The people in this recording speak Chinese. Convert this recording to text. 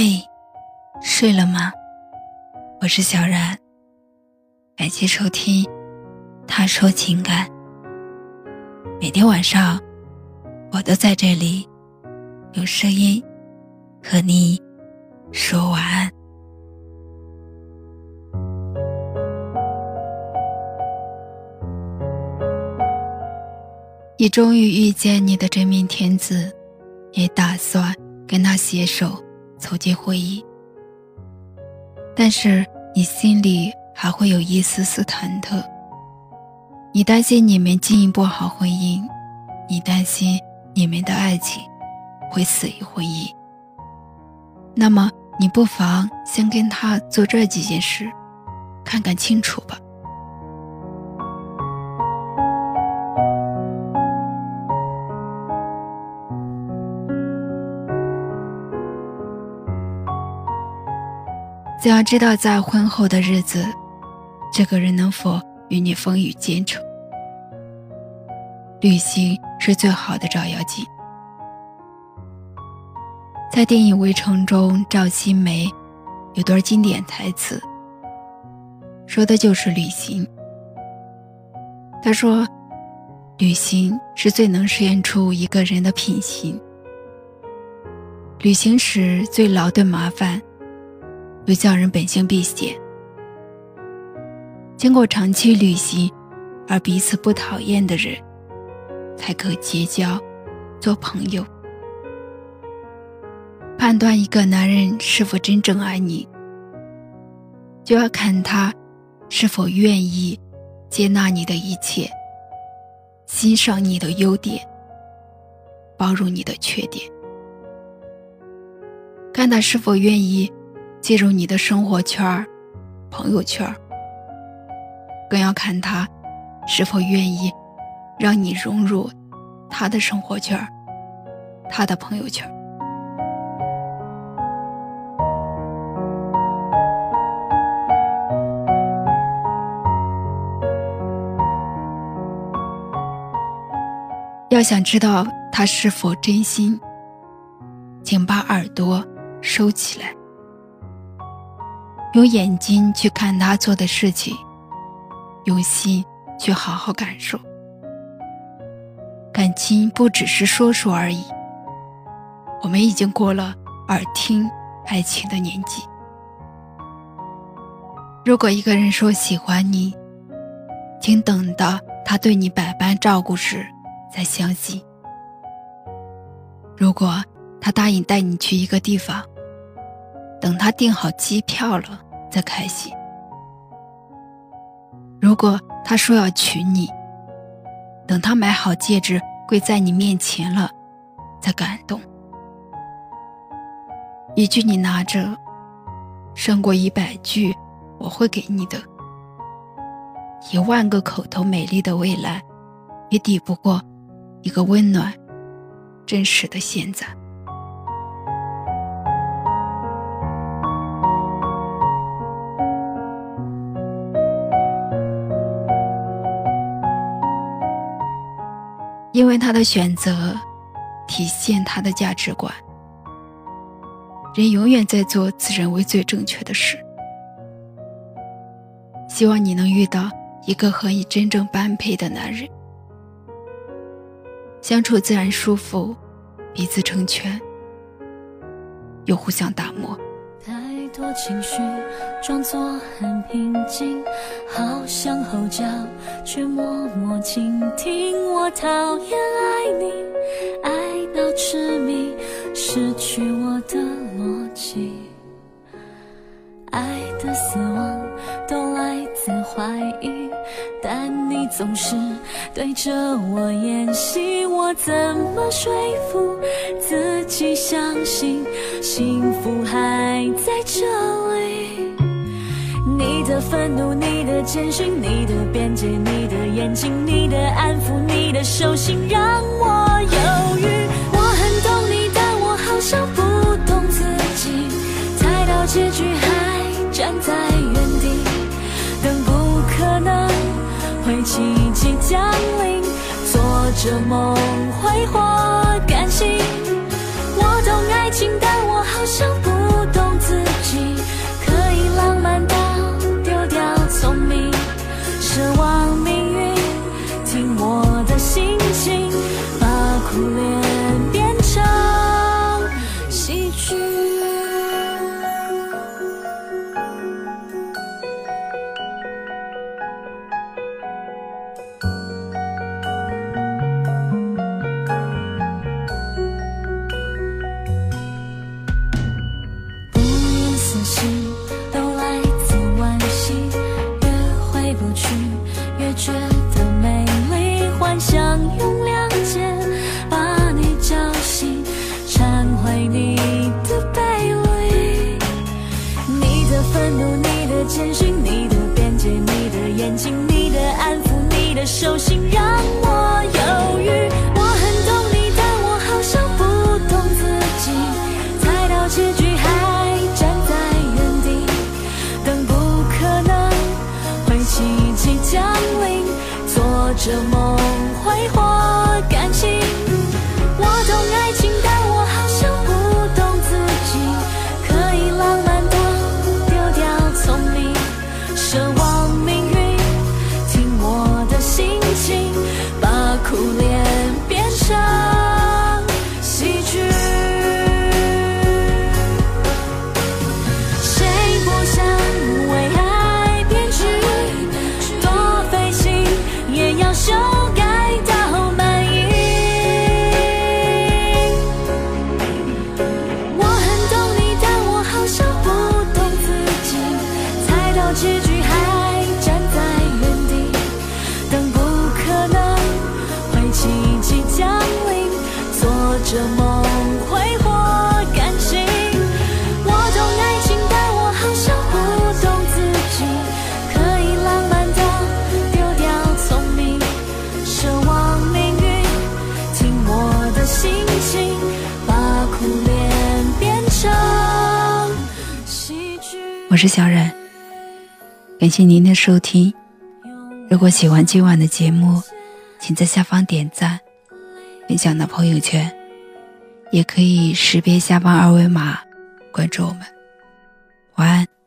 嘿，睡了吗？我是小然，感谢收听《他说情感》。每天晚上，我都在这里用声音和你说晚安。你终于遇见你的真命天子，也打算跟他携手。走进婚姻，但是你心里还会有一丝丝忐忑。你担心你们经营不好婚姻，你担心你们的爱情会死于婚姻。那么，你不妨先跟他做这几件事，看看清楚吧。想要知道在婚后的日子，这个人能否与你风雨兼程？旅行是最好的照妖镜。在电影《围城》中，赵新梅有段经典台词，说的就是旅行。他说：“旅行是最能实验出一个人的品行。旅行时最劳顿麻烦。”又叫人本性避嫌。经过长期旅行而彼此不讨厌的人，才可结交、做朋友。判断一个男人是否真正爱你，就要看他是否愿意接纳你的一切，欣赏你的优点，包容你的缺点，看他是否愿意。进入你的生活圈朋友圈更要看他是否愿意让你融入他的生活圈他的朋友圈要想知道他是否真心，请把耳朵收起来。用眼睛去看他做的事情，用心去好好感受。感情不只是说说而已。我们已经过了耳听爱情的年纪。如果一个人说喜欢你，请等到他对你百般照顾时再相信。如果他答应带你去一个地方。等他订好机票了，再开心。如果他说要娶你，等他买好戒指跪在你面前了，再感动。一句你拿着，胜过一百句我会给你的。一万个口头美丽的未来，也抵不过一个温暖、真实的现在。因为他的选择，体现他的价值观。人永远在做自认为最正确的事。希望你能遇到一个和你真正般配的男人，相处自然舒服，彼此成全，又互相打磨。多情绪装作很平静，好想吼叫，却默默倾听。我讨厌爱你，爱到痴迷，失去我的逻辑。爱的死亡都来自怀疑，但你总是对着我演戏，我怎么说服自己相信幸福还在这里？你的愤怒，你的简讯，你的边界，你的眼睛，你的安抚，你的手心，让我犹豫。我很懂你，但我好像不懂自己，猜到结局还站在原地，等不可能会奇迹降临，做着梦挥霍 Julian. 的梦辉煌也要修改到满意。我很懂你，但我好像不懂自己，猜到结局还站在原地，等不可能会奇迹降临，做着梦我是小冉，感谢您的收听。如果喜欢今晚的节目，请在下方点赞，分享到朋友圈，也可以识别下方二维码关注我们。晚安。